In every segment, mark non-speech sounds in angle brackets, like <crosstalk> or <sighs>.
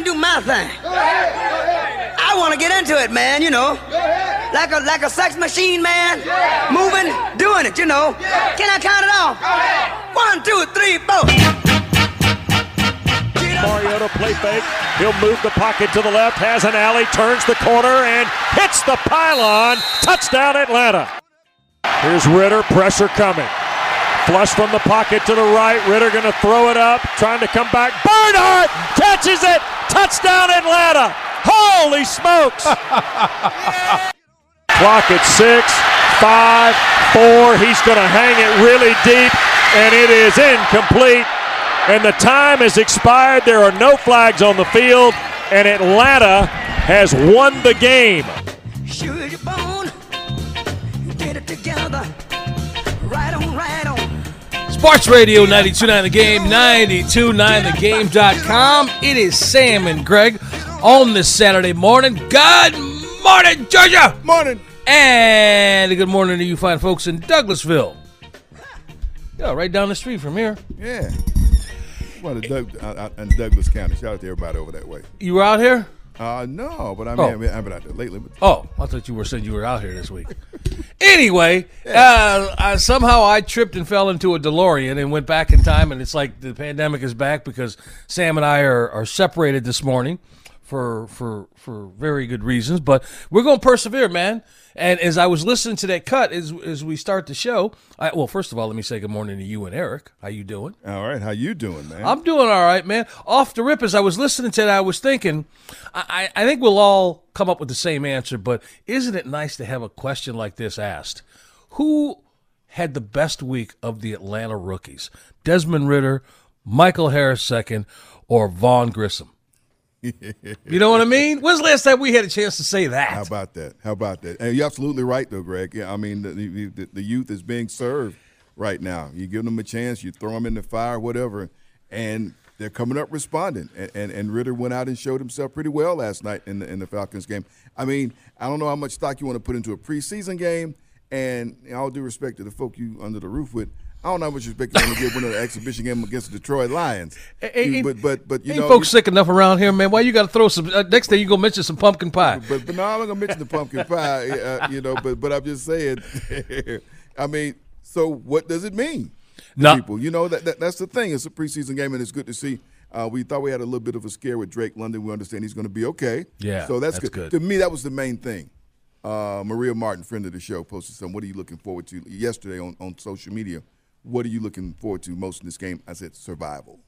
and do my thing. I want to get into it, man, you know. Like a like a sex machine, man. Moving, doing it, you know. Can I count it off? One, two, three, four. Mariota play fake. He'll move the pocket to the left, has an alley, turns the corner, and hits the pylon. Touchdown, Atlanta. Here's Ridder, pressure coming. Flush from the pocket to the right. Ridder going to throw it up, trying to come back. Bernhardt catches it. Touchdown, Atlanta. Holy smokes. <laughs> Clock at six, five, four. He's going to hang it really deep, and it is incomplete. And the time has expired. There are no flags on the field, and Atlanta has won the game. Sure your bone. Get it together. Right on, right on. Sports Radio 92.9 The Game, 92.9thegame.com. It is Sam and Greg on this Saturday morning. Good morning, Georgia! Morning. And good morning to you fine folks in Douglasville. Yeah, right down the street from here. Yeah. Well, uh, uh, in Douglas County. Shout out to everybody over that way. You were out here? Uh, no, but I Oh. mean, I mean, I've been out there lately. But Oh, I thought you were saying you were out here this week. anyway, uh, uh, somehow I tripped and fell into a DeLorean and went back in time, and it's like the pandemic is back because Sam and I are, are separated this morning for for for very good reasons. But we're going to persevere, man. And as I was listening to that cut, as as we start the show, I, well, first of all, let me say good morning to you and Eric. How you doing? all right, how you doing, man? I'm doing all right, man. Off the rip, as I was listening to that, I was thinking, I, I I think we'll all come up with the same answer, but isn't it nice to have a question like this asked? Who had the best week of the Atlanta rookies? Desmond Ridder, Michael Harris second, or Vaughn Grissom? You know what I mean? When's the last time we had a chance to say that? How about that? How about that? And you're absolutely right, though, Greg. Yeah, I mean, the, the, the, youth is being served right now. You give them a chance, you throw them in the fire, whatever, and they're coming up responding. And, and, and Ridder went out and showed himself pretty well last night in the, in the Falcons game. I mean, I don't know how much stock you want to put into a preseason game, and all due respect to the folk you under the roof with, I don't know how much respect you want to give winning an exhibition game against the Detroit Lions. Ain't- You- but but but you Ain't know, folks sick enough around here, man? Why you got to throw some? Uh, next day you gonna mention some pumpkin pie? but but no, I'm not gonna mention the pumpkin pie, uh, you know. But but I'm just saying. <laughs> I mean, so what does it mean? to No. people, you know that, that that's the thing. It's a preseason game, and it's good to see. Uh, we thought we had a little bit of a scare with Drake London. We understand he's going to be okay. Yeah, so that's, that's good. good. To me, that was the main thing. Uh, Maria Martin, friend of the show, posted some. What are you looking forward to yesterday on, on social media? What are you looking forward to most in this game? I said survival.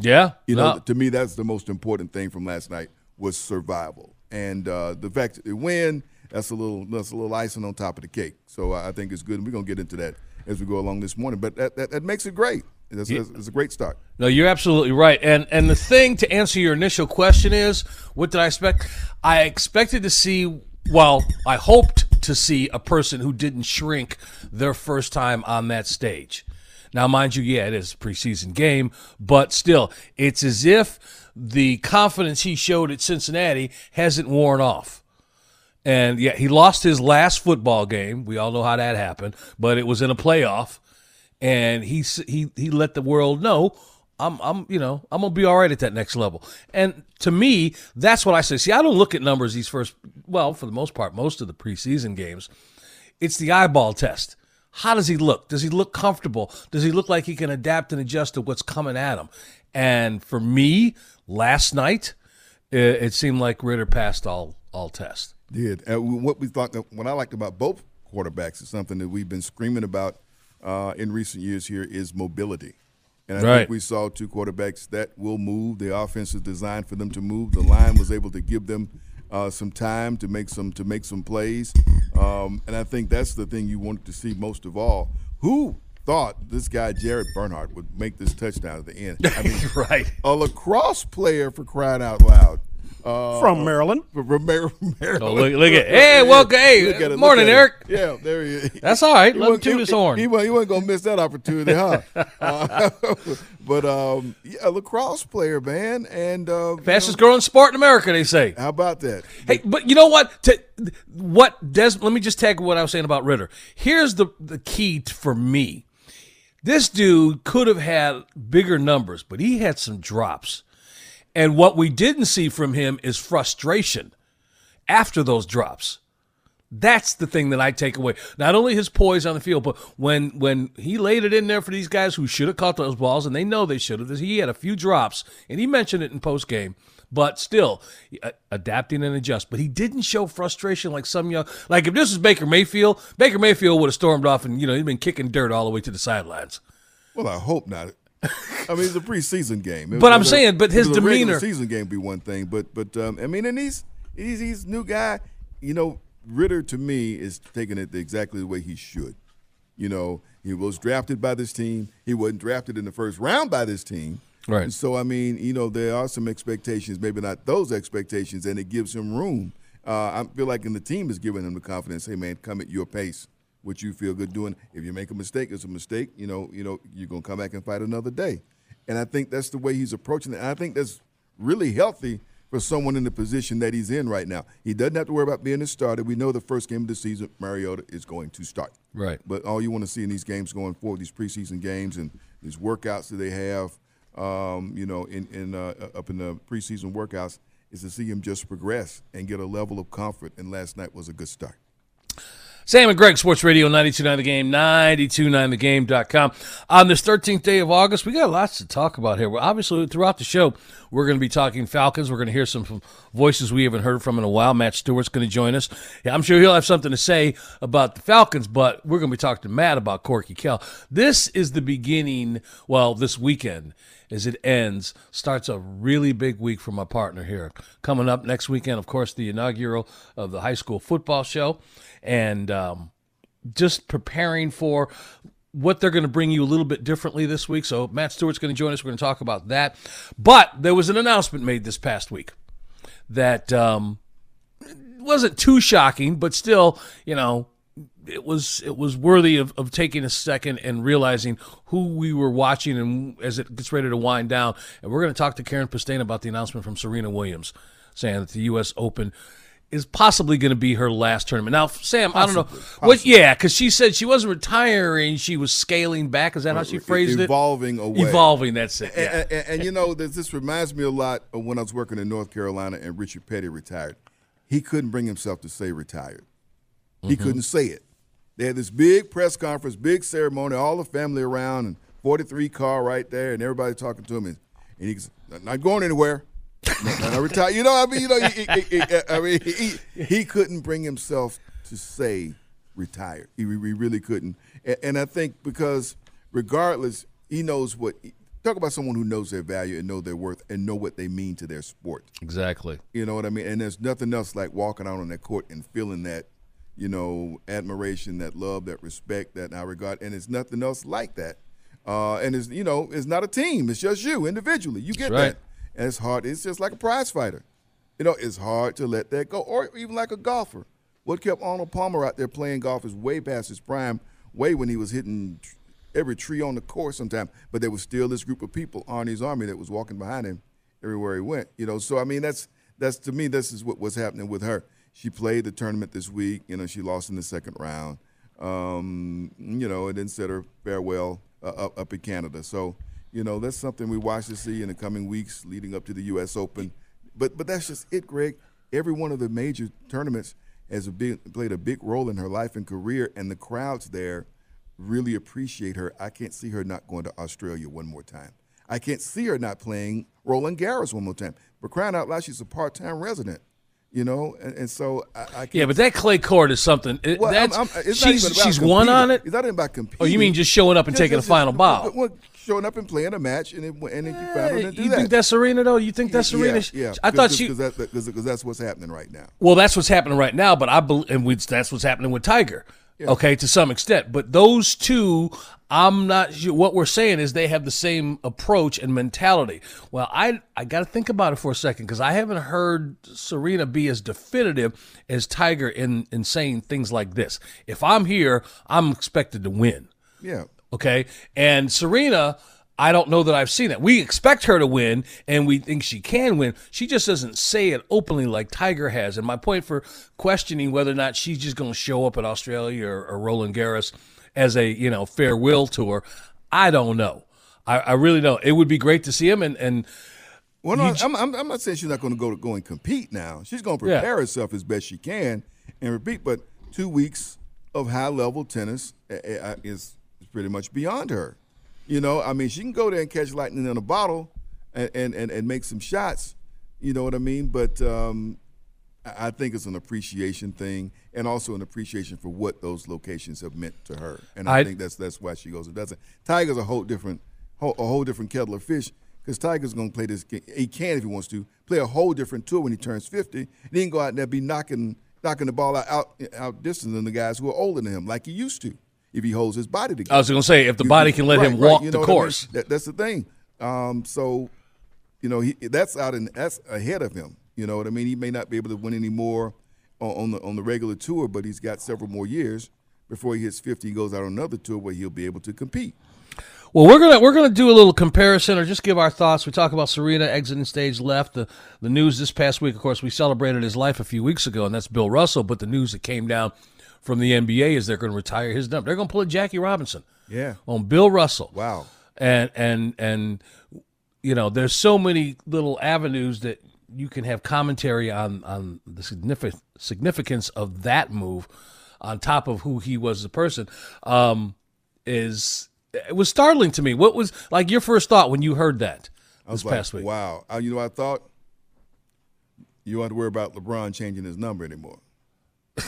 Yeah, You know, No. to me, that's the most important thing from last night was survival, and uh, the fact that they win. That's a little that's a little icing on top of the cake. So I think it's good, and we're gonna get into that as we go along this morning. But that that, that makes it great. It's, it's, it's a great start. No, you're absolutely right. And and the thing to answer your initial question is, what did I expect? I expected to see. Well, I hoped to see a person who didn't shrink their first time on that stage. Now, mind you, yeah, it is a preseason game, but still, it's as if the confidence he showed at Cincinnati hasn't worn off. And yeah, he lost his last football game. We all know how that happened, but it was in a playoff, and he he he let the world know I'm I'm you know I'm gonna be all right at that next level. And to me, that's what I say. See, I don't look at numbers these first. Well, for the most part, most of the preseason games, it's the eyeball test. How does he look? Does he look comfortable? Does he look like he can adapt and adjust to what's coming at him? And for me, last night, it, it seemed like Ridder passed all all tests. Did and what we thought what I liked about both quarterbacks is something that we've been screaming about uh, in recent years. Here is mobility, and I Right. think we saw two quarterbacks that will move. The offense is designed for them to move. The line was able to give them uh, some time to make some to make some plays, um, and I think that's the thing you wanted to see most of all. Who thought this guy Jared Bernhardt would make this touchdown at the end? I <laughs> mean, right. a lacrosse player for crying out loud. Uh, From Maryland. <laughs> from Maryland. Oh, look- look at- hey, welcome- hey, Look at it, look morning, at it. Eric. Yeah, there he is. That's all right. He Let him wasn't- toot his horn. He, wasn't- he wasn't gonna miss that opportunity, huh? <laughs> Uh, <laughs> but um, yeah, lacrosse player, man, and uh, you Fastest know, growing sport in America, they say. How about that? Hey, but you know what? To, what Des? Let me just tag what I was saying about Ridder. Here's the the key t- for me. This dude could have had bigger numbers, but he had some drops. And what we didn't see from him is frustration after those drops. That's the thing that I take away. Not only his poise on the field, but when when he laid it in there for these guys who should have caught those balls, and they know they should have. He had a few drops, and he mentioned it in post game. But still, uh, adapting and adjust. But he didn't show frustration like some young. Like if this was Baker Mayfield, Baker Mayfield would have stormed off, and you know he'd been kicking dirt all the way to the sidelines. Well, I hope not. <laughs> I mean, it's a preseason game. It But I'm saying, but his was a regular demeanor- season game be one thing, but but um, I mean, and he's he's he's new guy. You know, Ridder to me is taking it exactly the way he should. You know, he was drafted by this team. He wasn't drafted in the first round by this team. Right. And so I mean, you know, there are some expectations, maybe not those expectations, and it gives him room. Uh, I feel like, and the team is giving him the confidence. Hey, man, come at your pace. What you feel good doing. If you make a mistake, it's a mistake. You know, you know, you're gonna come back and fight another day. And I think that's the way he's approaching it. And I think that's really healthy for someone in the position that he's in right now. He doesn't have to worry about being a starter. We know the first game of the season, Mariota is going to start. Right. But all you want to see in these games going forward, these preseason games and these workouts that they have, um, you know, in, in uh, up in the preseason workouts, is to see him just progress and get a level of comfort. And last night was a good start. Sam and Greg, Sports Radio 929 The Game, 929thegame.com. On this 13th day of August, we got lots to talk about here. Well, obviously, throughout the show, we're going to be talking Falcons. We're going to hear some voices we haven't heard from in a while. Matt Stewart's going to join us. Yeah, I'm sure he'll have something to say about the Falcons, but we're going to be talking to Matt about Corky Kell. This is the beginning, well, this weekend as it ends starts a really big week for my partner here. Coming up next weekend, of course, the inaugural of the high school football show, and um, just preparing for what they're going to bring you a little bit differently this week. So Matt Stewart's going to join us. We're going to talk about that. But there was an announcement made this past week that um, wasn't too shocking, but still, you know, it was it was worthy of, of taking a second and realizing who we were watching and as it gets ready to wind down. And we're going to talk to Karen Pestaina about the announcement from Serena Williams saying that the U.S. Open is possibly going to be her last tournament. Now, Sam, I don't know what. Yeah, because she said she wasn't retiring; she was scaling back. Is that how uh, she phrased Evolving it? Evolving away. Evolving. That's it. Yeah. And, and, and you know, this, this reminds me a lot of when I was working in North Carolina and Richard Petty retired. He couldn't bring himself to say retired. He mm-hmm. couldn't say it. They had this big press conference, big ceremony, all the family around, and 43 car right there, and everybody talking to him. And, and he's not going anywhere. Retire. You know, I mean, you know, he, he- he- I mean, he, he couldn't bring himself to say retired. He, he really couldn't. And, and I think because regardless, he knows what. Talk about someone who knows their value and know their worth and know what they mean to their sport. Exactly. You know what I mean? And there's nothing else like walking out on that court and feeling that, you know, admiration, that love, that respect, that I regard. And it's nothing else like that. Uh, and it's you know, it's not a team. It's just you individually. You get right. that. And it's hard. It's just like a prize fighter. You know, it's hard to let that go. Or even like a golfer. What kept Arnold Palmer out there playing golf is way past his prime, way when he was hitting every tree on the course sometime. But there was still this group of people, Arnie's army, that was walking behind him everywhere he went. You know, so I mean that's that's to me this is what was happening with her. She played the tournament this week. You know, she lost in the second round. Um, you know, and then said her farewell uh, up, up in Canada. So you know that's something we watch to see in the coming weeks leading up to the U.S. Open. But but that's just it, Greg. Every one of the major tournaments has a big, played a big role in her life and career, and the crowds there really appreciate her. I can't see her not going to Australia one more time. I can't see her not playing Roland Garros one more time. But crying out loud, she's a part-time resident, you know, and, and so I, I can't. Yeah, but that clay court is something. it- Well, I'm- that's, I'm- she's even she's won on it. It's not about competing. Oh, you mean just showing up and taking a final bow? well, showing up and playing a match, and it, and you her to do you that. think that's Serena though? You think that's Serena? Yeah, yeah. I thought she. because that, that's what's happening right now. Well, that's what's happening right now, but I believe, and we, that's what's happening with Tiger. Okay, to some extent, but those two, I'm not sure. What we're saying is they have the same approach and mentality. Well, I I got to think about it for a second because I haven't heard Serena be as definitive as Tiger in in saying things like this. If I'm here, I'm expected to win. Yeah. Okay. And Serena, I don't know that I've seen that. We expect her to win and we think she can win. She just doesn't say it openly like Tiger has. And my point for questioning whether or not she's just going to show up at Australia or, or Roland Garros as a, you know, farewell tour, I don't know. I, I really don't. It would be great to see him. And, and Well, no, I'm, I'm, I'm not saying she's not going to go to go and compete now. She's going to prepare herself as best she can and repeat. But two weeks of high level tennis uh, uh, is is pretty much beyond her. You know, I mean, she can go there and catch lightning in a bottle and and, and, and make some shots. You know what I mean? But um, I think it's an appreciation thing, and also an appreciation for what those locations have meant to her. And I, I- think that's that's why she goes and does it. Tiger's a whole different, whole, a whole different kettle of fish. Because Tiger's going to play this. ga- He can if he wants to play a whole different tour when he turns fifty. And he can go out there and be knocking knocking the ball out out, out distancing the guys who are older than him, like he used to, if he holds his body together. I was going to say if the You- body can let right, him right, walk you the know what I mean? course. That, that's the thing. Um, so, you know, he that's out and that's ahead of him. You know what I mean? He may not be able to win any more on, on the on the regular tour, but he's got several more years before he hits fifty. He goes out on another tour where he'll be able to compete. Well, we're gonna we're gonna do a little comparison or just give our thoughts. We talk about Serena exiting stage left. The the news this past week, of course, we celebrated his life a few weeks ago, and that's Bill Russell. But the news that came down from the NBA is they're going to retire his number. They're going to pull a Jackie Robinson Yeah. on Bill Russell. Wow. and and and you know there's so many little avenues that you can have commentary on on the significant significance of that move on top of who he was as a person um is it was startling to me what was like your first thought when you heard that I this was like, past week wow. Uh, you know, I thought you don't have to worry about LeBron changing his number anymore. <laughs>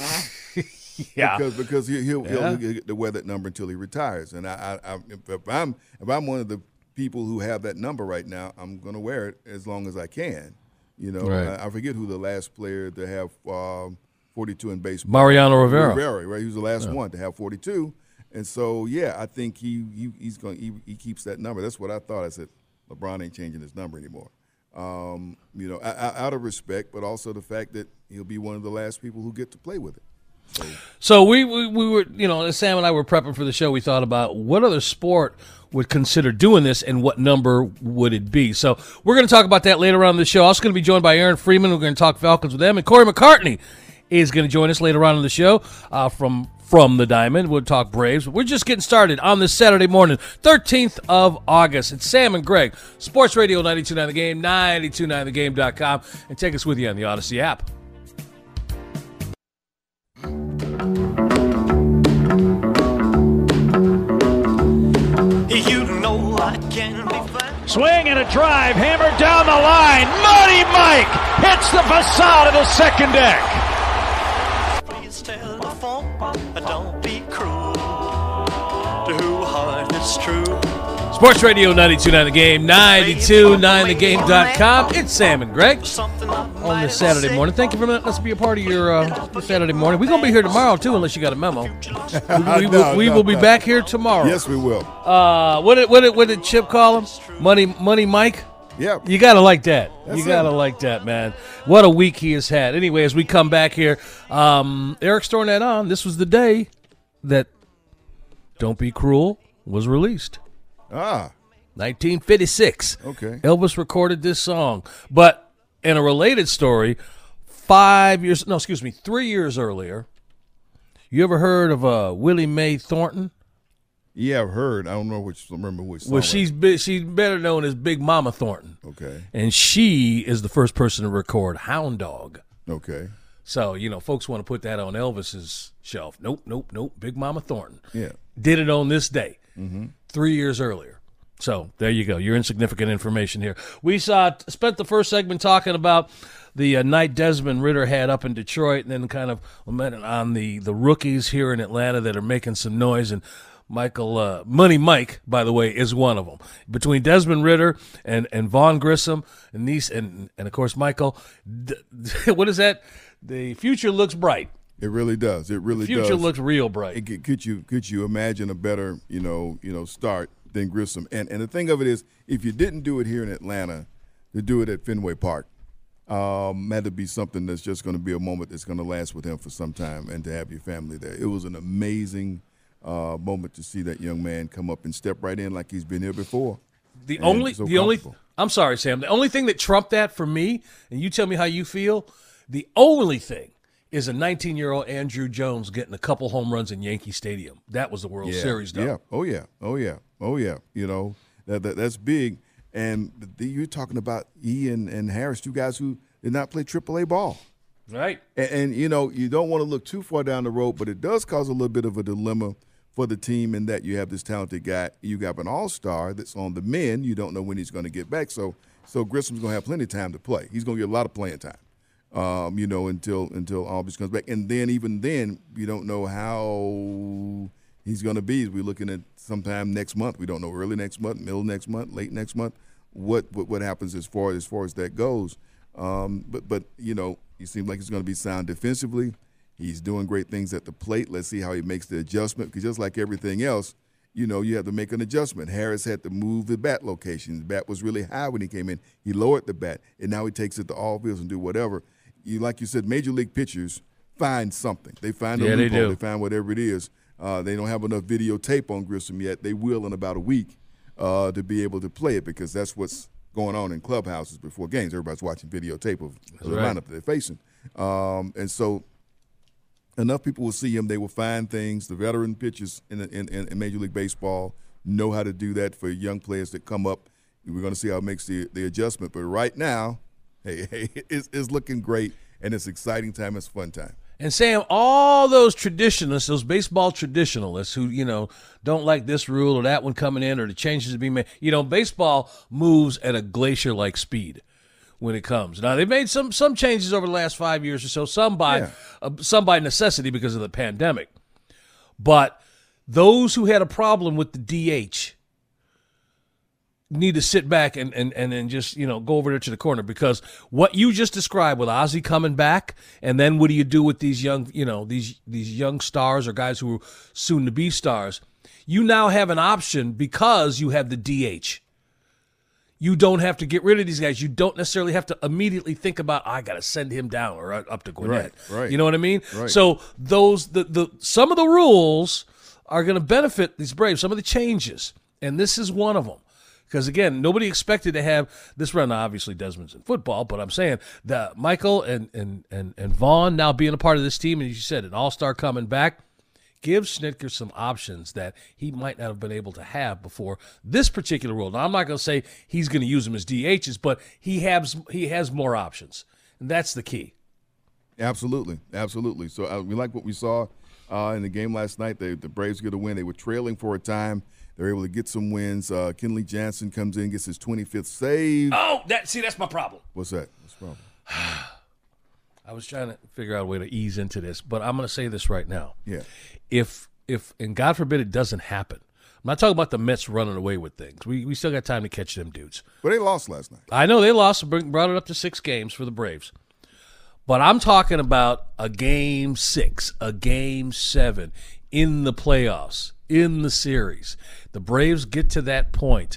<laughs> yeah because because he, he'll, Yeah. he'll get to wear that number until he retires. And I, I, I if I'm if I'm one of the people who have that number right now, I'm going to wear it as long as I can. You know, Right. I, I forget who the last player to have um, 42 in baseball. Mariano Rivera. Rivera, right? He was the last one to have 42. And so, yeah, I think he, he he's going he, he keeps that number. That's what I thought. I said LeBron ain't changing his number anymore. Um, you know, o- o- out of respect, but also the fact that he'll be one of the last people who get to play with it. So we, we we were you know Sam and I were prepping for the show. We thought about what other sport would consider doing this and what number would it be. So we're going to talk about that later on in the show. Also going to be joined by Aaron Freeman. We're going to talk Falcons with them, and Corey McCartney is going to join us later on in the show uh, from from the Diamond. We'll talk Braves. We're just getting started on this Saturday morning, 13th of August. It's Sam and Greg, Sports Radio 92.9 The Game, 92.9thegame.com, and take us with you on the Audacy app. You know I can be found. Swing and a drive, hammered down the line. Money Mike hits the facade of the second deck. Please telephone. Don't be cruel to who heart is true. Sports Radio 92.9 The Game, 92.9thegame.com. It's Sam and Greg on might this Saturday morning. Thank you for letting us be a part of your uh, Saturday morning. We're going to be here tomorrow, too, unless you got a memo. <laughs> We, we, No, we no, will be no. back here tomorrow. Yes, we will. Uh, what, did, what, did, what did Chip call him? Money, Money Mike? Yeah. You got to like that. That's you got to like that, man. What a week he has had. Anyway, as we come back here, um, Eric's throwing that on. This was the day that Don't Be Cruel was released. Ah, 1956. Okay. Elvis recorded this song. But in a related story, five years, no, excuse me, three years earlier, you ever heard of uh, Willie Mae Thornton? yeah, I've heard. I don't know which. Remember which. Song Well, she's she's better known as Big Mama Thornton, okay. and she is the first person to record Hound Dog. Okay. So you know, folks want to put that on Elvis's shelf. Nope, nope, nope. Big Mama Thornton Yeah. did it on this day, three years earlier. So there you go. Your insignificant information here. We saw spent the first segment talking about the uh, night Desmond Ridder had up in Detroit, and then kind of lamenting on the the rookies here in Atlanta that are making some noise and. Michael uh, Money Mike, by the way, is one of them. Between Desmond Ridder and, and Vaughn Grissom and these and and of course Michael, d- <laughs> what is that? The future looks bright. It really does. It really does. Future does. looks real bright. It could, you could you imagine a better you know you know start than Grissom? And and the thing of it is, if you didn't do it here in Atlanta, to do it at Fenway Park, um, had to be something that's just going to be a moment that's going to last with him for some time, and to have your family there. It was an amazing uh, moment to see that young man come up and step right in like he's been here before. The only, so the only. I'm sorry, Sam. The only thing that trumped that for me, and you tell me how you feel. The only thing is a 19 year old Andruw Jones getting a couple home runs in Yankee Stadium. That was the World yeah. Series, though. Yeah. Oh yeah. Oh yeah. Oh yeah. You know that, that that's big. And the, you're talking about E and, and Harris, two guys who did not play AAA ball. Right. And, and, you know, you don't want to look too far down the road, but it does cause a little bit of a dilemma for the team in that you have this talented guy. You got an all star that's on the men. You don't know when he's going to get back. So, so Grissom's going to have plenty of time to play. He's going to get a lot of playing time. Um, you know, until until Albies comes back, and then even then, you don't know how he's going to be. We're looking at sometime next month. We don't know early next month, middle next month, late next month. What what, what happens as far as far as that goes? Um, but but you know, he seems like he's going to be sound defensively. He's doing great things at the plate. Let's see how he makes the adjustment because just like everything else, you know, you have to make an adjustment. Harris had to move the bat location. The bat was really high when he came in. He lowered the bat, and now he takes it to all fields and do whatever. You like you said, major league pitchers find something. They find a Yeah, they loophole. do. They find whatever it is. Uh, they don't have enough videotape on Grissom yet. They will in about a week uh, to be able to play it because that's what's going on in clubhouses before games. Everybody's watching videotape of the right. lineup that they're facing, um, and so enough people will see him. They will find things. The veteran pitchers in, in, in Major League Baseball know how to do that for young players that come up. We're going to see how it makes the, the adjustment. But right now, hey, hey, it's, it's looking great, and it's exciting time. It's fun time. And Sam, all those traditionalists, those baseball traditionalists who, you know, don't like this rule or that one coming in or the changes to be made, you know, baseball moves at a glacier like speed when it comes. Now they've made some some changes over the last five years or so, some by Yeah. uh, some by necessity because of the pandemic. But those who had a problem with the DH need to sit back and, and, and then just, you know, go over there to the corner because what you just described with Ozzie coming back and then what do you do with these young, you know, these these young stars or guys who are soon to be stars? You now have an option because you have the DH. You don't have to get rid of these guys. You don't necessarily have to immediately think about I got to send him down or up to Gwinnett. Right, right. You know what I mean? Right. So those the the some of the rules are going to benefit these Braves. Some of the changes, and this is one of them. Because again, nobody expected to have this run. Obviously, Desmond's in football, but I'm saying that Michael and and and and Vaughn now being a part of this team, and you said, an All Star coming back, gives Snitker some options that he might not have been able to have before this particular rule. Now, I'm not going to say he's going to use them as DHs, but he has he has more options, and that's the key. Absolutely, absolutely. So uh, we like what we saw uh, in the game last night. They, the Braves get a win. They were trailing for a time. They're able to get some wins. Uh, Kenley Jansen comes in, gets his 25th save. Oh, that see, that's my problem. What's that? What's the problem? <sighs> I was trying to figure out a way to ease into this, but I'm going to say this right now. Yeah. If if and God forbid it doesn't happen, I'm not talking about the Mets running away with things. We we still got time to catch them dudes. But they lost last night. I know they lost, bring- brought it up to six games for the Braves. But I'm talking about a game six, a game seven in the playoffs, in the series. The Braves get to that point.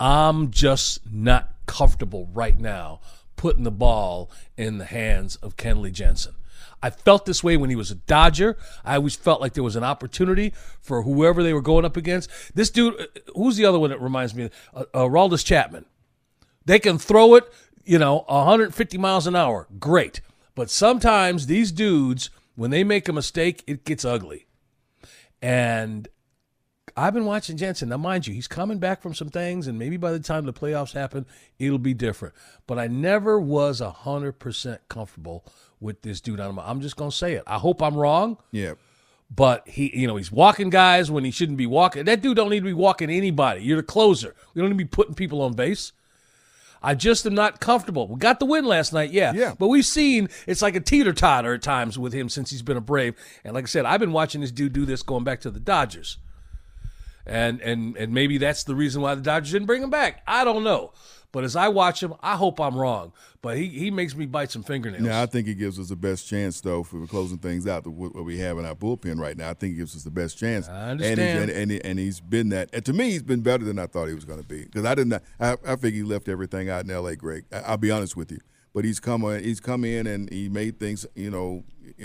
I'm just not comfortable right now putting the ball in the hands of Kenley Jansen. I felt this way when he was a Dodger. I always felt like there was an opportunity for whoever they were going up against. This dude, uh, who's the other one that reminds me? Uh, uh, Chapman. They can throw it, you know, 150 miles an hour. Great. But sometimes these dudes, when they make a mistake, it gets ugly. And I've been watching Jansen. Now, mind you, he's coming back from some things, and maybe by the time the playoffs happen, it'll be different. But I never was 100% comfortable with this dude. I'm I'm just going to say it. I hope I'm wrong, Yeah. but he, you know, he's walking guys when he shouldn't be walking. That dude don't need to be walking anybody. You're the closer. We don't need to be putting people on base. I just am not comfortable. We got the win last night, yeah. Yeah. But we've seen it's like a teeter totter at times with him since he's been a Brave. And like I said, I've been watching this dude do this going back to the Dodgers. And and and maybe that's the reason why the Dodgers didn't bring him back. I don't know. But as I watch him, I hope I'm wrong. But he, he makes me bite some fingernails. Now, I think it gives us the best chance, though, for closing things out. What what we have in our bullpen right now, I think it gives us the best chance. I And he's, understand. and, and, he, and he's been that. And to me, he's been better than I thought he was going to be. Because I didn't. I, I think he left everything out in L.A. Greg. I, I'll be honest with you. But he's come. He's come in and he made things. You know,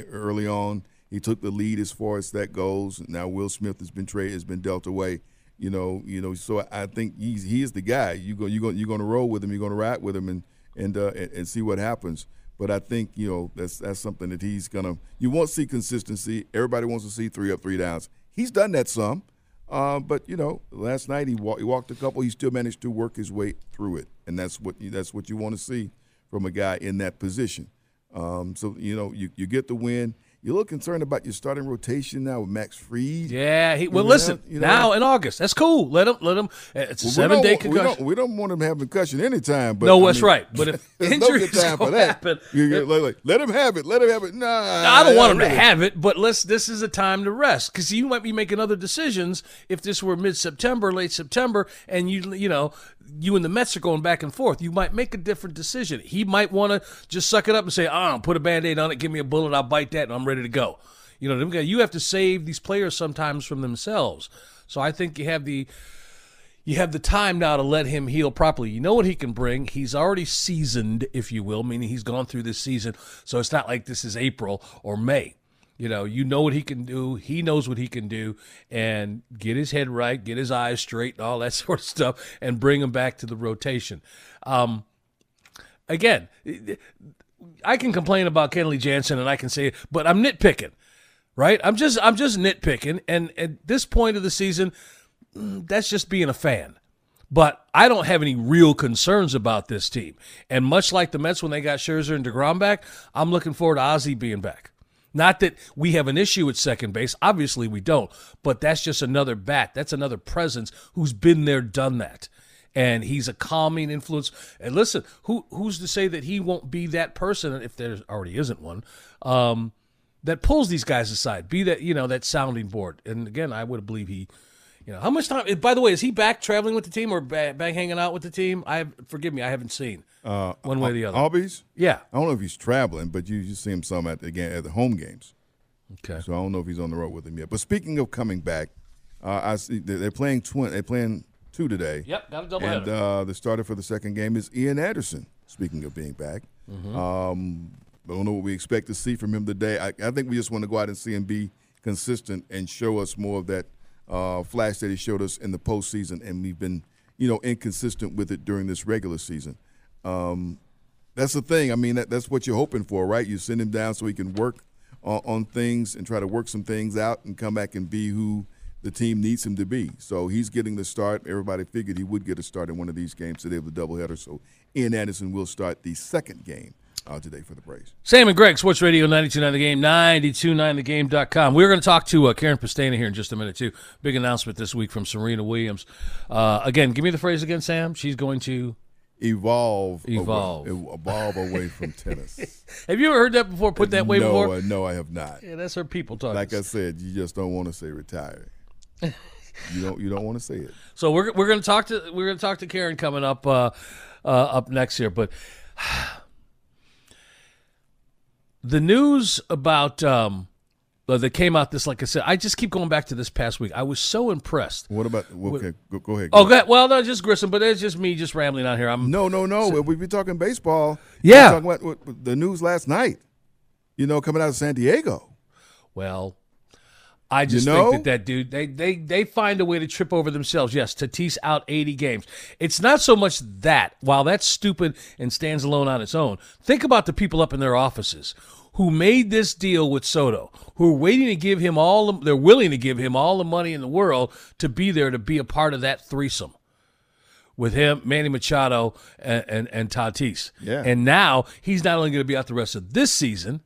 early on, he took the lead as far as that goes. Now Will Smith has been traded. Has been dealt away. You know, you know. So I think he's he is the guy. You go, you go, you're going to roll with him. You're going to ride with him, and and, uh, and and see what happens. But I think you know that's that's something that he's gonna. You won't see consistency. Everybody wants to see three up, three downs. He's done that some, Uh, but you know, last night he, wa- he walked a couple. He still managed to work his way through it, and that's what you, that's what you want to see from a guy in that position. Um, so you know, you, you get the win. You're a little concerned about your starting rotation now with Max Fried. Yeah, he, well, You know, listen. you know. now in August, that's cool. Let him. Let him. It's a Well, seven day don't- we concussion. don't, we don't want him to have concussion anytime. But No, I that's mean, right. But if <laughs> no injuries good time <laughs> for that, happen- you, like, like, let him have it. Let him have it. Nah, I don't want him really. to have it, but let's. This is a time to rest because you might be making other decisions if this were mid September, late September, and you you know you and the Mets are going back and forth. You might make a different decision. He might want to just suck it up and say, "Oh, put a band aid on it, give me a bullet, I'll bite that, and I'm ready to go." You know, you have to save these players sometimes from themselves. So I think you have the you have the time now to let him heal properly. You know what he can bring. He's already seasoned, if you will, meaning he's gone through this season. So it's not like this is April or May. You know, you know what he can do. He knows what he can do, and get his head right, get his eyes straight, and all that <laughs> sort of stuff, and bring him back to the rotation. Um, again, I can complain about Kenley Jansen, and I can say, but I'm nitpicking, right? I'm just I'm just nitpicking, and at this point of the season, mm, that's just being a fan. But I don't have any real concerns about this team. And much like the Mets when they got Scherzer and DeGrom back, I'm looking forward to Ozzie being back. Not that we have an issue at second base. Obviously, we don't. But that's just another bat. That's another presence who's been there, done that. And he's a calming influence. And listen, who who's to say that he won't be that person if there already isn't one? Um, that pulls these guys aside, be that you know that sounding board. And again, I would believe he, you know, how much time? By the way, is he back traveling with the team or back, back hanging out with the team? I forgive me, I haven't seen Uh, one way or the other. Albies. yeah. I don't know if he's traveling, but you, you see him some at the game at the home games. Okay. So I don't know if he's on the road with him yet. But speaking of coming back, uh, I see they're they're playing twin. They're playing two today. Yep, got a double And header. uh, the starter for the second game is Ian Anderson. Speaking of being back, Mm-hmm. um, I don't know what we expect to see from him today. I, I think we just want to go out and see him be consistent and show us more of that uh, flash that he showed us in the postseason, and we've been, you know, inconsistent with it during this regular season. Um, that's the thing. I mean, that, that's what you're hoping for, right? You send him down so he can work on, on things and try to work some things out and come back and be who the team needs him to be. So he's getting the start. Everybody figured he would get a start in one of these games today with the doubleheader. So Ian Anderson will start the second game uh, today for the Braves. Sam and Greg, Sports Radio 929 The Game, 929thegame.com. We're going to talk to uh, Karen Pestaina here in just a minute, too. Big announcement this week from Serena Williams. Uh, again, give me the phrase again, Sam. She's going to. Evolve, Evolve. away, evolve away from tennis. <laughs> Have you ever heard that before? Put that way no, before? uh, no, I have not. Yeah, that's her people talking. Like I said, you just don't want to say retire. <laughs> you don't. You don't want to say it. So we're we're gonna talk to we're gonna talk to Karen coming up uh, uh, up next here, but the news about um, uh, that came out this like I said, I just keep going back to this past week. I was so impressed. What about? Okay, go, go ahead. Oh, go go ahead. well, no, just Grissom, but it's just me just rambling out here. I'm No, no, no. We've been talking baseball. Yeah. Talking about the news last night. You know, coming out of San Diego. Well, I just know? think that that dude they they they find a way to trip over themselves. Yes, Tatis out 80 games. It's not so much that while that's stupid and stands alone on its own. Think about the people up in their offices who made this deal with Soto, who are waiting to give him all the, they're willing to give him all the money in the world to be there to be a part of that threesome with him, Manny Machado, and, and, and Tatis. Yeah. And now he's not only going to be out the rest of this season,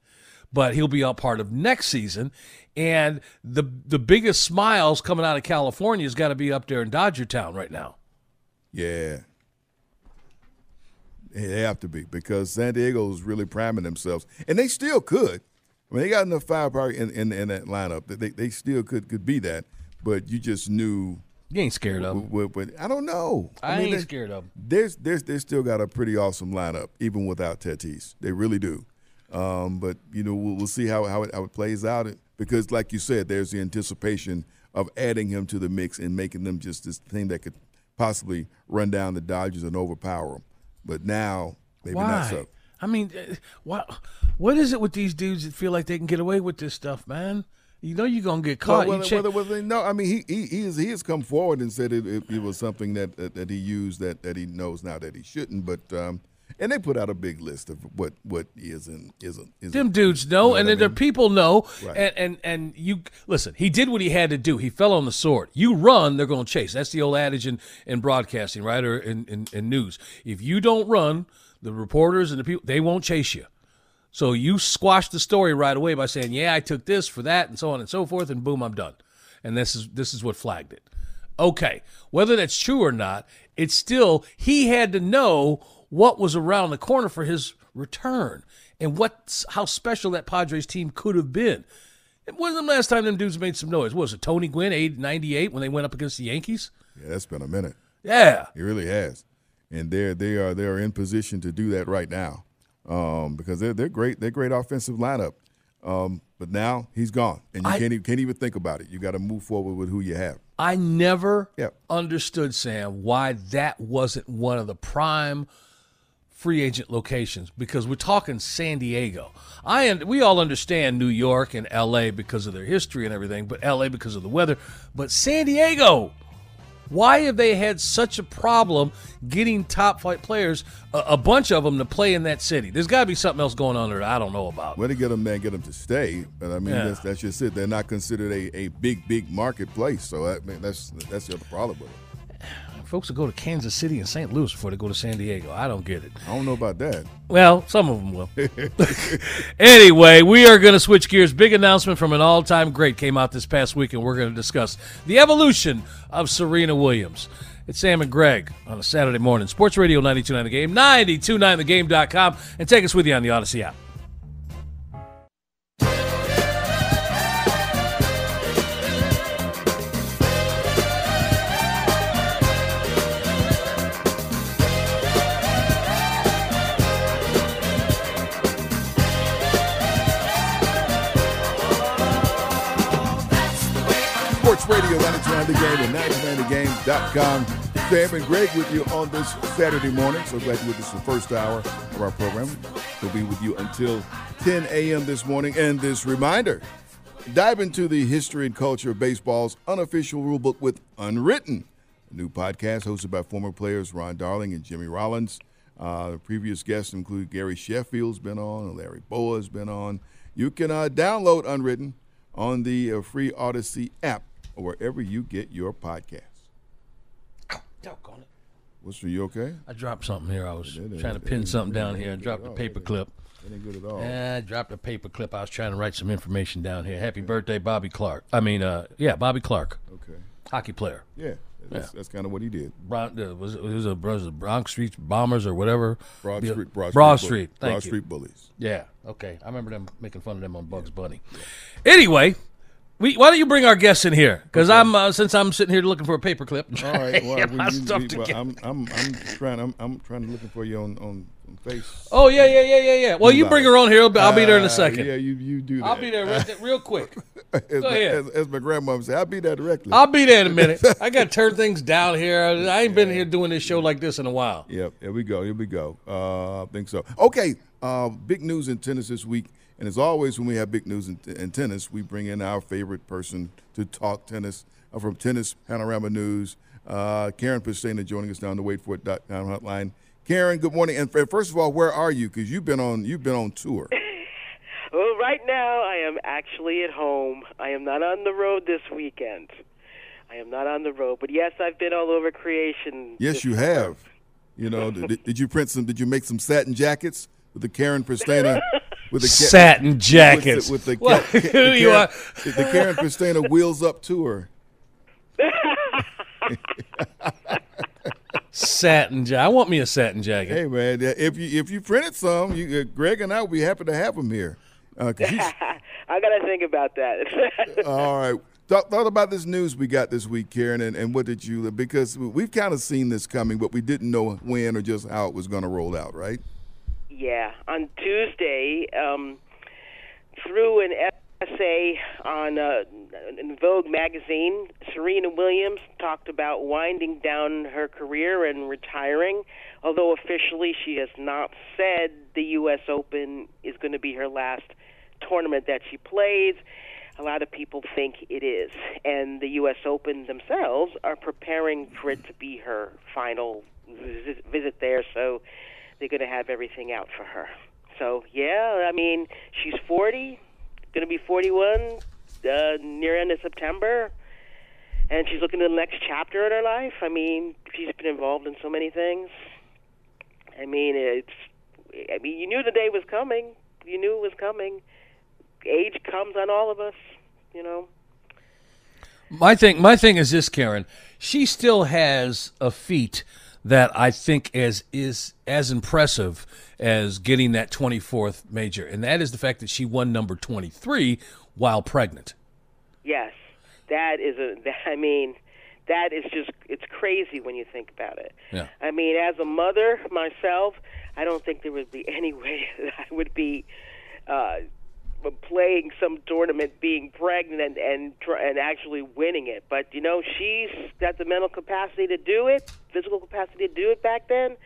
but he'll be out part of next season. And the the biggest smiles coming out of California has got to be up there in Dodger Town right now. Yeah. They have to be because San Diego is really priming themselves, and they still could. I mean, they got enough firepower in, in, in that lineup that they, they still could could be that. But you just knew. You ain't scared of but I don't know. I, mean, ain't scared of. There's, there's, they still got a pretty awesome lineup, even without Tatis. They really do. Um, but you know, we'll, we'll see how how it, how it plays out. Because, like you said, there's the anticipation of adding him to the mix and making them just this thing that could possibly run down the Dodgers and overpower them. But now, maybe not Why? so. I mean, uh, what what is it with these dudes that feel like they can get away with this stuff, man? You know you're gonna get caught. Well, You whether, whether, whether, no, I mean, he he he has, he has come forward and said it, it, it was something that, that that he used that, that he knows now that he shouldn't. But um, and they put out a big list of what what is and isn't. isn't Them dudes know, what and I then their people know, Right. and, and and you listen. He did what he had to do. He fell on the sword. You run, they're going to chase. That's the old adage in, in broadcasting, right, or in, in, in news. If you don't run, the reporters and the people they won't chase you. So you squash the story right away by saying, "Yeah, I took this for that," and so on and so forth, and boom, I'm done. And this is this is what flagged it. Okay, whether that's true or not, it's still he had to know what was around the corner for his return and what how special that Padres team could have been. It wasn't the last time them dudes made some noise. What was it Tony Gwynn, 8, 98, when they went up against the Yankees? Yeah, that's been a minute. Yeah. It really has, and they're they are they are in position to do that right now, um, because they're they're great. They're great offensive lineup, um, but now he's gone, and you I- can't even, can't even think about it. You got to move forward with who you have. I never Yep. understood, Sam, why that wasn't one of the prime free agent locations because we're talking San Diego. I and we all understand New York and LA because of their history and everything, but LA because of the weather. But San Diego, why have they had such a problem getting top flight players, a, a bunch of them, to play in that city? There's got to be something else going on there I don't know about. Well, to get them there, get them to stay, but I mean Yeah. that's, that's just it. They're not considered a, a big big marketplace, so I mean, that's that's the other problem with it. Folks will go to Kansas City and St. Louis before they go to San Diego. I don't get it. I don't know about that. Well, some of them will. <laughs> <laughs> anyway, we are going to switch gears. Big announcement from an all time great came out this past week, and we're going to discuss the evolution of Serena Williams. It's Sam and Greg on a Saturday morning. Sports Radio 929 The Game, 929thegame.com, and take us with you on the Audacy app. The Game and 929thegame.com. Sam and Greg with you on this Saturday morning. So glad you're with us the first hour of our program. We'll be with you until 10 a.m. this morning. And this reminder dive into the history and culture of baseball's unofficial rulebook with Unwritten, a new podcast hosted by former players Ron Darling and Jimmy Rollins. Uh, previous guests include Gary Sheffield's been on, Larry Bowa's been on. You can uh, download Unwritten on the uh, free Audacy app or wherever you get your podcasts. Doggone it. What's for you okay? I dropped something here. I was That trying to pin something down here and dropped at the all. paper That clip. That ain't good at all. Yeah, I dropped a paper clip. I was trying to write some information down here. Happy birthday, Bobby Clarke. I mean, uh, yeah, Bobby Clarke, Okay. hockey player. Yeah, that's, that's kind of what he did. Bron- uh, was it was a was it Bronx Street Bombers or whatever? Broad Street, Broad, Broad Street, Street. Thank Broad you. Street Bullies. Yeah. Okay. I remember them making fun of them on Bugs Bunny. Anyway, we why don't you bring our guests in here? Because I'm uh, since I'm sitting here looking for a paperclip. All right. <laughs> Well, Get we- we- stuff we- well. I'm, I'm, I'm trying. I'm, I'm trying to looking for you on on, on face. Oh yeah, yeah, yeah, yeah, yeah. Well, you bring her on here. I'll be, I'll be there in a Uh, second. Yeah, you you do that. I'll be there right real quick. <laughs> as, Go my, ahead. As, as my grandmother said, I'll be there directly. I'll be there in a minute. <laughs> I got to turn things down here. I ain't been here doing this show like this in a while. Yep, here we go. Here we go. Uh, I think so. Okay, uh, big news in tennis this week. And as always, when we have big news in, in tennis, we bring in our favorite person to talk tennis uh, from Tennis Panorama News. Uh, Karen Pestaina joining us down the waitforit.com hotline. Karen, good morning. And first of all, where are you? Because you've been on you've been on tour. <laughs> Well, right now I am actually at home. I am not on the road this weekend. I am not on the road, but yes, I've been all over creation. Yes, you have. You know, did, did you print some? Did you make some satin jackets with the Karen Pestaina? <laughs> With the ca- Satin jackets. with the, with the, <laughs> What? ca- ca- Who the you Karen, are? the Karen Pestaina Wheels Up tour. <laughs> Satin jacket. I want me a satin jacket. Hey man, if you if you printed some, you, uh, Greg and I would be happy to have them here. Uh, 'cause he's- <laughs> I got to think about that. all right. Talk, thought about this news we got this week, Karen, and, and what did you? Because we've kind of seen this coming, but we didn't know when or just how it was going to roll out, right? Yeah, on Tuesday, um, through an essay on uh, in Vogue magazine, Serena Williams talked about winding down her career and retiring. Although officially she has not said the U.S. Open is going to be her last tournament that she plays. A lot of people think it is, and the U.S. Open themselves are preparing for it to be her final visit, there. So they're going to have everything out for her. So yeah, I mean, she's 40, going to be 41 uh, near end of September, and she's looking to the next chapter in her life. I mean, she's been involved in so many things. I mean, it's. I mean, you knew the day was coming. You knew it was coming. Age comes on all of us, you know. My thing, my thing is this, Karen. She still has a feat that I think is is as impressive as getting that 24th major, and that is the fact that she won number 23 while pregnant. Yes, that is a. <laughs> I mean, that is just it's crazy when you think about it. Yeah. I mean, as a mother myself, I don't think there would be <laughs> any way that I would be uh, playing some tournament, being pregnant, and and, actually winning it. But you know, she's got the mental capacity to do it, physical capacity to do it back then.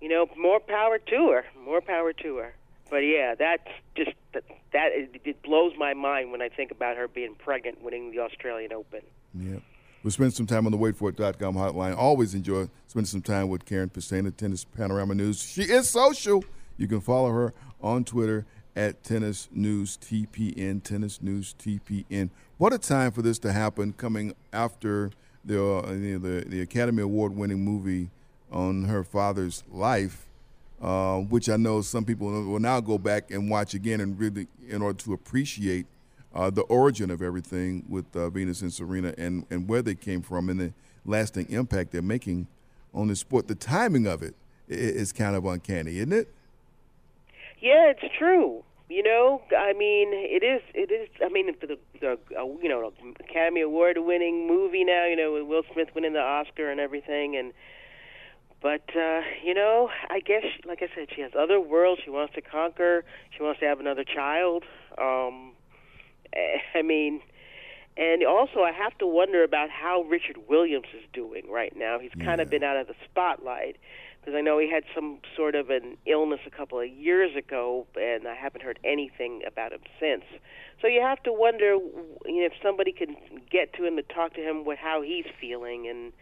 You know, more power to her. More power to her. But yeah, that's just that. that it, blows my mind when I think about her being pregnant, winning the Australian Open. Yeah. We'll spend some time on the waitforit.com hotline. Always enjoy spending some time with Karen Pestaina, Tennis Panorama News. She is social. You can follow her on Twitter at Tennis News TPN. Tennis News TPN. What a time for this to happen coming after the, uh, the, the Academy Award winning movie on her father's life, uh, which I know some people will now go back and watch again and really in order to appreciate uh, the origin of everything with uh, Venus and Serena and, and where they came from and the lasting impact they're making on the sport. The timing of it is kind of uncanny, isn't it? Yeah, it's true. You know, I mean, it is. It is. I mean, the, the uh, you know Academy Award winning movie now. You know, with Will Smith winning the Oscar and everything, and but uh, you know, I guess, like I said, she has other worlds she wants to conquer. She wants to have another child. Um, eh, I mean, and also I have to wonder about how Richard Williams is doing right now. He's kind of been out of the spotlight because I know he had some sort of an illness a couple of years ago, and I haven't heard anything about him since. So you have to wonder you know, if somebody can get to him to talk to him what how he's feeling and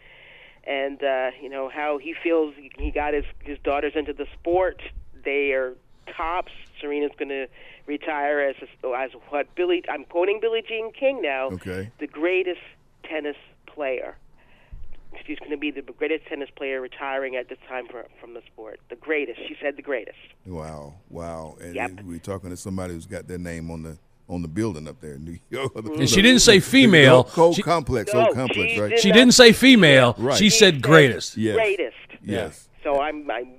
and uh, you know how he feels. He got his his daughters into the sport. They are tops. Serena's going to retire as as what Billy. I'm quoting Billie Jean King now. Okay. The greatest tennis player. She's going to be the greatest tennis player retiring at this time for, from the sport. The greatest. She said the greatest. Wow, wow. And Yep. we're talking to somebody who's got their name on the on the building up there in New York. Mm-hmm. And she didn't say female. The whole She- complex, No, complex, she right? did She not- didn't say female. Right. She said greatest. Yes. Greatest. Yes. So I'm, I'm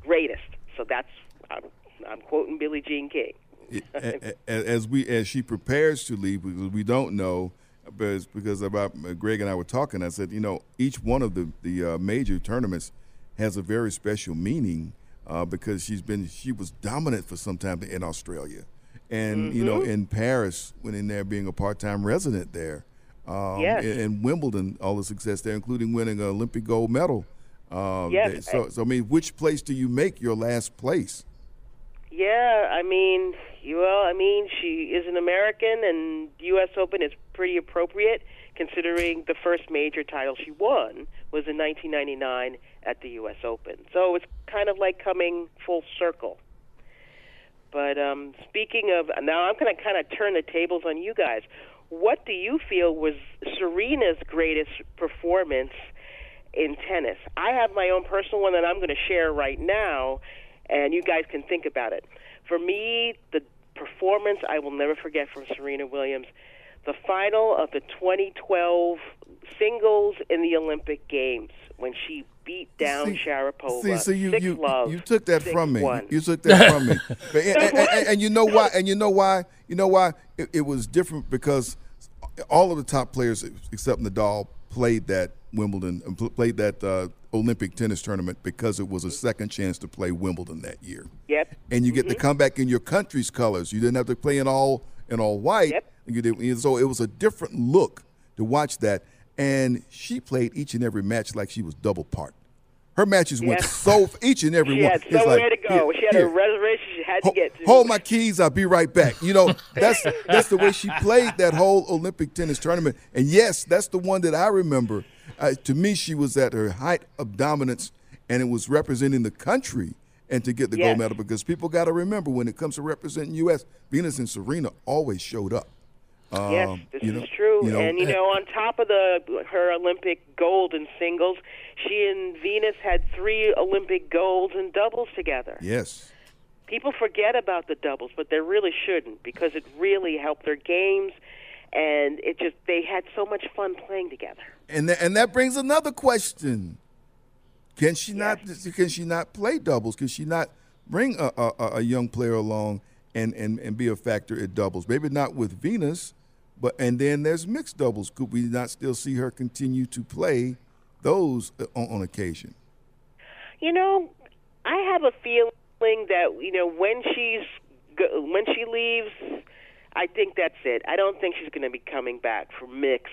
greatest. So that's I'm, I'm quoting Billie Jean King. A- a- as we as she prepares to leave because we don't know but it's because about uh, Greg and I were talking I said you know each one of the the uh, major tournaments has a very special meaning uh, because she's been she was dominant for some time in Australia and you know in Paris when in there being a part-time resident there um, Yes. in, in Wimbledon all the success there including winning an Olympic gold medal um, Yes. so so I mean which place do you make your last place Yeah, I mean, well, I mean, she is an American, and U.S. Open is pretty appropriate considering the first major title she won was in 1999 at the U.S. Open. So it's kind of like coming full circle. But um, speaking of, now I'm going to kind of turn the tables on you guys. What do you feel was Serena's greatest performance in tennis? I have my own personal one that I'm going to share right now, and you guys can think about it. For me, the performance I will never forget from Serena Williams, the final of the 2012 singles in the Olympic Games when she beat down See- Sharapova. See, so you you, love, you took that from me. one. You took that from me. <laughs> But, and, and- and- and you know why? And you know why? You know why? It, it was different because all of the top players except Nadal played that Wimbledon and played that uh, Olympic tennis tournament because it was a second chance to play Wimbledon that year. Yep. And you get to come back in your country's colors. You didn't have to play in all in all white. Yep. You did, so it was a different look to watch that. And she played each and every match like she was double part. Her matches went so each and every She one. had somewhere like, to go. here, she had here. a reservation she had to Ho- get to. Hold my keys. I'll be right back. You know, <laughs> that's that's the way she played that whole Olympic tennis tournament. And yes, that's the one that I remember. Uh, to me, she was at her height of dominance, and it was representing the country and to get the Yes. gold medal because people got to remember when it comes to representing U.S., Venus and Serena always showed up. Yes, Um, this you is know- true. you know, and you know, on top of the her Olympic gold in singles, she and Venus had three Olympic golds in doubles together. Yes. People forget about the doubles, but they really shouldn't because it really helped their games, and it just they had so much fun playing together. And th- and that brings another question: Can she not? Can she not play doubles? Can she not bring a, a, a- a young player along and, and, and be a factor at doubles? Maybe not with Venus, but and then there's mixed doubles. Could we not still see her continue to play those uh, on, on occasion? You know, I have a feeling that you know when she's when she leaves, I think that's it. I don't think she's going to be coming back for mixed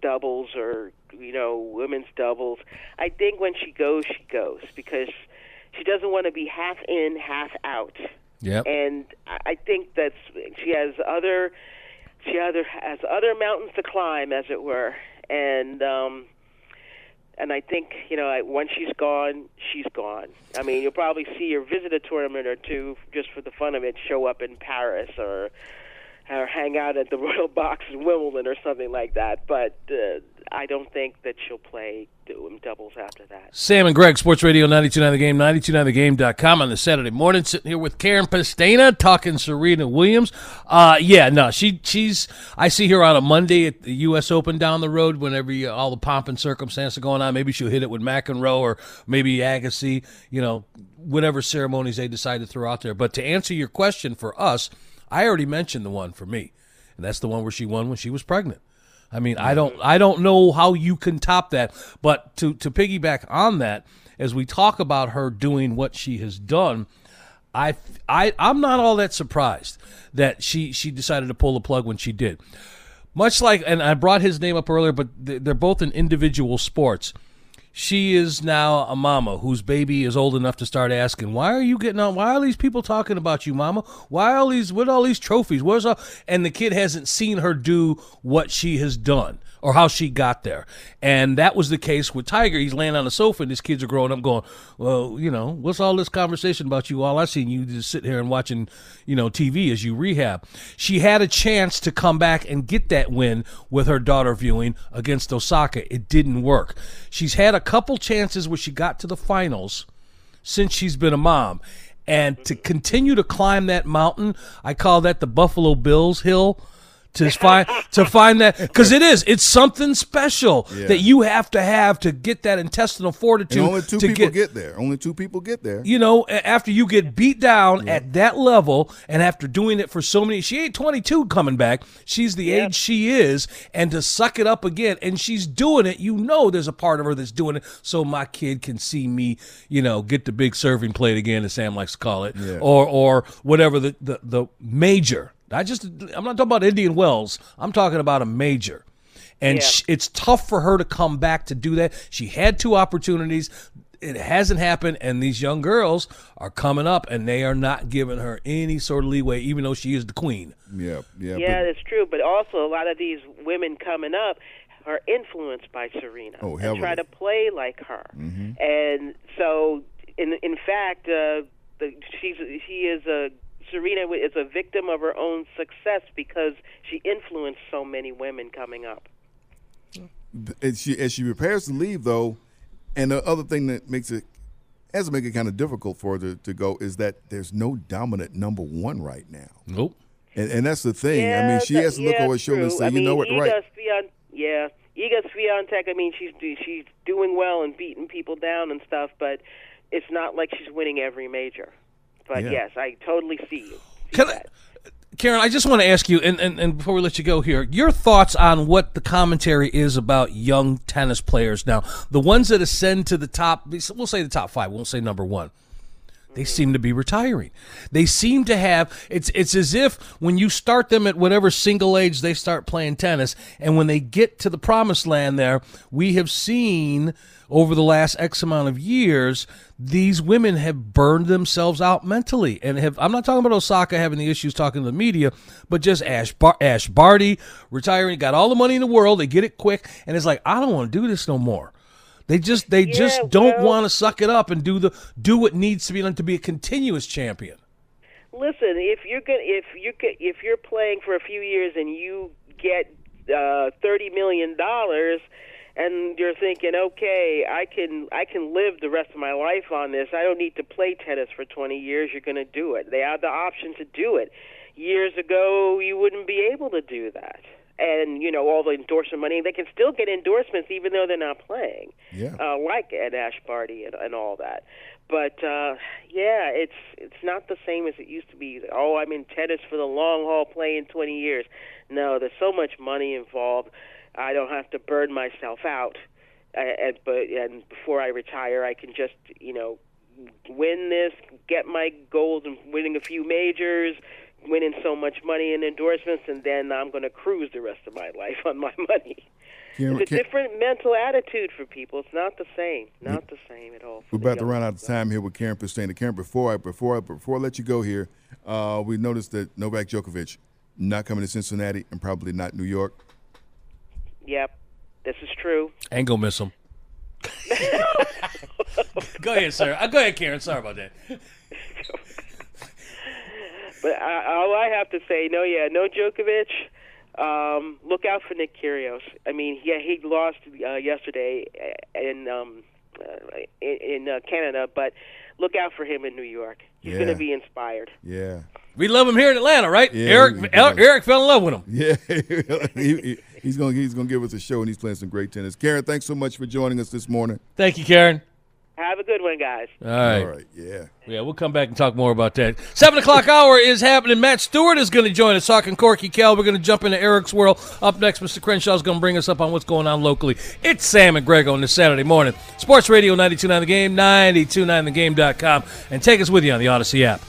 doubles or you know women's doubles. I think when she goes, she goes because she doesn't want to be half in, half out. Yep. And I think that's she has other she other has other mountains to climb, as it were, and. um and I think you know I, once she's gone, she's gone. I mean, you'll probably see her visit a tournament or two just for the fun of it, show up in Paris or or hang out at the <laughs> Royal Box in Wimbledon or something like that. But uh, I don't think that she'll play doubles after that. Sam and Greg, Sports Radio 929 The Game, 929thegame.com on the Saturday morning. Sitting here with Karen Pestaina talking Serena Williams. Uh, yeah, no, she she's. I see her on a Monday at the U.S. Open down the road whenever you, all the pomp and circumstance are going on. Maybe she'll hit it with McEnroe or maybe Agassi, you know, whatever ceremonies they decide to throw out there. But to answer your question for us, I already mentioned the one for me, and that's the one where she won when she was pregnant. I mean, I mm. don't I don't know how you can top that, but to to piggyback on that as we talk about her doing what she has done, I I I'm not all that surprised that she she decided to pull the plug when she did. Much like and I brought his name up earlier, but they're both in individual sports. She is now a mama whose baby is old enough to start asking, "Why are you getting on? Why are these people talking about you, mama? Why all these what all these trophies? Where's all?" And the kid hasn't seen her do what she has done or how she got there. And that was the case with Tiger. He's laying on the sofa and his kids are growing up going, Well, you know, what's all this conversation about you? All I seen you just sit here and watching, you know, TV as you rehab. She had a chance to come back and get that win with her daughter viewing against Osaka. It didn't work. She's had a couple chances where she got to the finals since she's been a mom. And to continue to climb that mountain, I call that the Buffalo Bills hill. To find to find that because it is it's something special Yeah. that you have to have to get that intestinal fortitude And only two to people get, get, there. Only two people get there. you know, after you get beat down at that level and after doing it for so many, she ain't 22 coming back. She's the age she is. And to suck it up again, and she's doing it, you know, there's a part of her that's doing it so my kid can see me, you know, get the big serving plate again, as Sam likes to call it, Yeah. or, or whatever the, the, the major. I just, I'm not talking about Indian Wells. I'm talking about a major. And Yeah. sh- it's tough for her to come back to do that. She had two opportunities. It hasn't happened, and these young girls are coming up, and they are not giving her any sort of leeway, even though she is the queen. Yeah, yeah. Yeah, but- that's true. But also, a lot of these women coming up are influenced by Serena Oh, and try to play like her. And so, in in fact, uh, the, she's she is a Serena is a victim of her own success because she influenced so many women coming up. as she as she prepares to leave though, and the other thing that makes it has to make it kind of difficult for her to, to go is that there's no dominant number one right now, Nope. and and that's the thing. I mean, she that- has to look yeah, over her shoulder and true. say, I you mean, know what, Iga right? Swiatek- yeah, Iga Swiatek. I mean, she's she's doing well and beating people down and stuff, but it's not like she's winning every major. But Yeah. yes, I totally see you. See I. Karen, I just want to ask you, and, and, and before we let you go here, your thoughts on what the commentary is about young tennis players now. The ones that ascend to the top, we'll say the top five, we won't say number one. They seem to be retiring. They seem to have it's it's as if when you start them at whatever single age they start playing tennis, and when they get to the promised land there, we have seen over the last X amount of years, these women have burned themselves out mentally. And have I'm not talking about Osaka having the issues talking to the media, but just Ash Bar- Ash Barty retiring, got all the money in the world, they get it quick, and it's like, I don't want to do this no more They just they just don't well- want to suck it up and do the do what needs to be done to be a continuous champion. Listen, if you're gonna, if you if you're playing for a few years and you get uh, thirty million dollars, and you're thinking, okay, I can I can live the rest of my life on this. I don't need to play tennis for twenty years. You're going to do it. They have the option to do it. Years ago, you wouldn't be able to do that. And you know all the endorsement money. They can still get endorsements even though they're not playing Yeah. uh, like at Ash Barty and, and all that. But uh, yeah, it's it's not the same as it used to be. Oh, I'm in tennis for the long haul, playing 20 years. No, there's so much money involved. I don't have to burn myself out. Uh, and, but and before I retire, I can just you know win this, get my goals, and winning a few majors, winning so much money in endorsements, and then I'm going to cruise the rest of my life on my <laughs> money. Cameron, It's a Ca- different mental attitude for people. It's not the same. Not the same at all. We're about to run out of time here with Karen Pestaina. Karen, before I before I before I let you go here, uh, we noticed that Novak Djokovic not coming to Cincinnati and probably not New York. Yep, this is true. Ain't gonna miss him. <laughs> <laughs> go ahead, sir. Uh, go ahead, Karen. Sorry about that. But I, all I have to say, no, yeah, no Djokovic. Um, look out for Nick Kyrgios. I mean, yeah, he lost uh, yesterday in um, uh, in, in uh, Canada, but look out for him in New York. He's going to be inspired. Yeah, We love him here in Atlanta, right? Yeah, Eric we- we Eric. Eric fell in love with him. <laughs> yeah. he, he- he's gonna he's gonna give us a show, and he's playing some great tennis. Karen, thanks so much for joining us this morning. Thank you, Karen. Have a good one, guys. All right. All right, yeah. Yeah, we'll come back and talk more about that. Seven o'clock hour is happening. Matt Stewart is going to join us talking Corky Cal. We're going to jump into Eric's world. Up next, Mr. Crenshaw is going to bring us up on what's going on locally. It's Sam and Greg on this Saturday morning. Sports Radio 92.9 The Game, 92.9thegame.com, and take us with you on the Audacy app.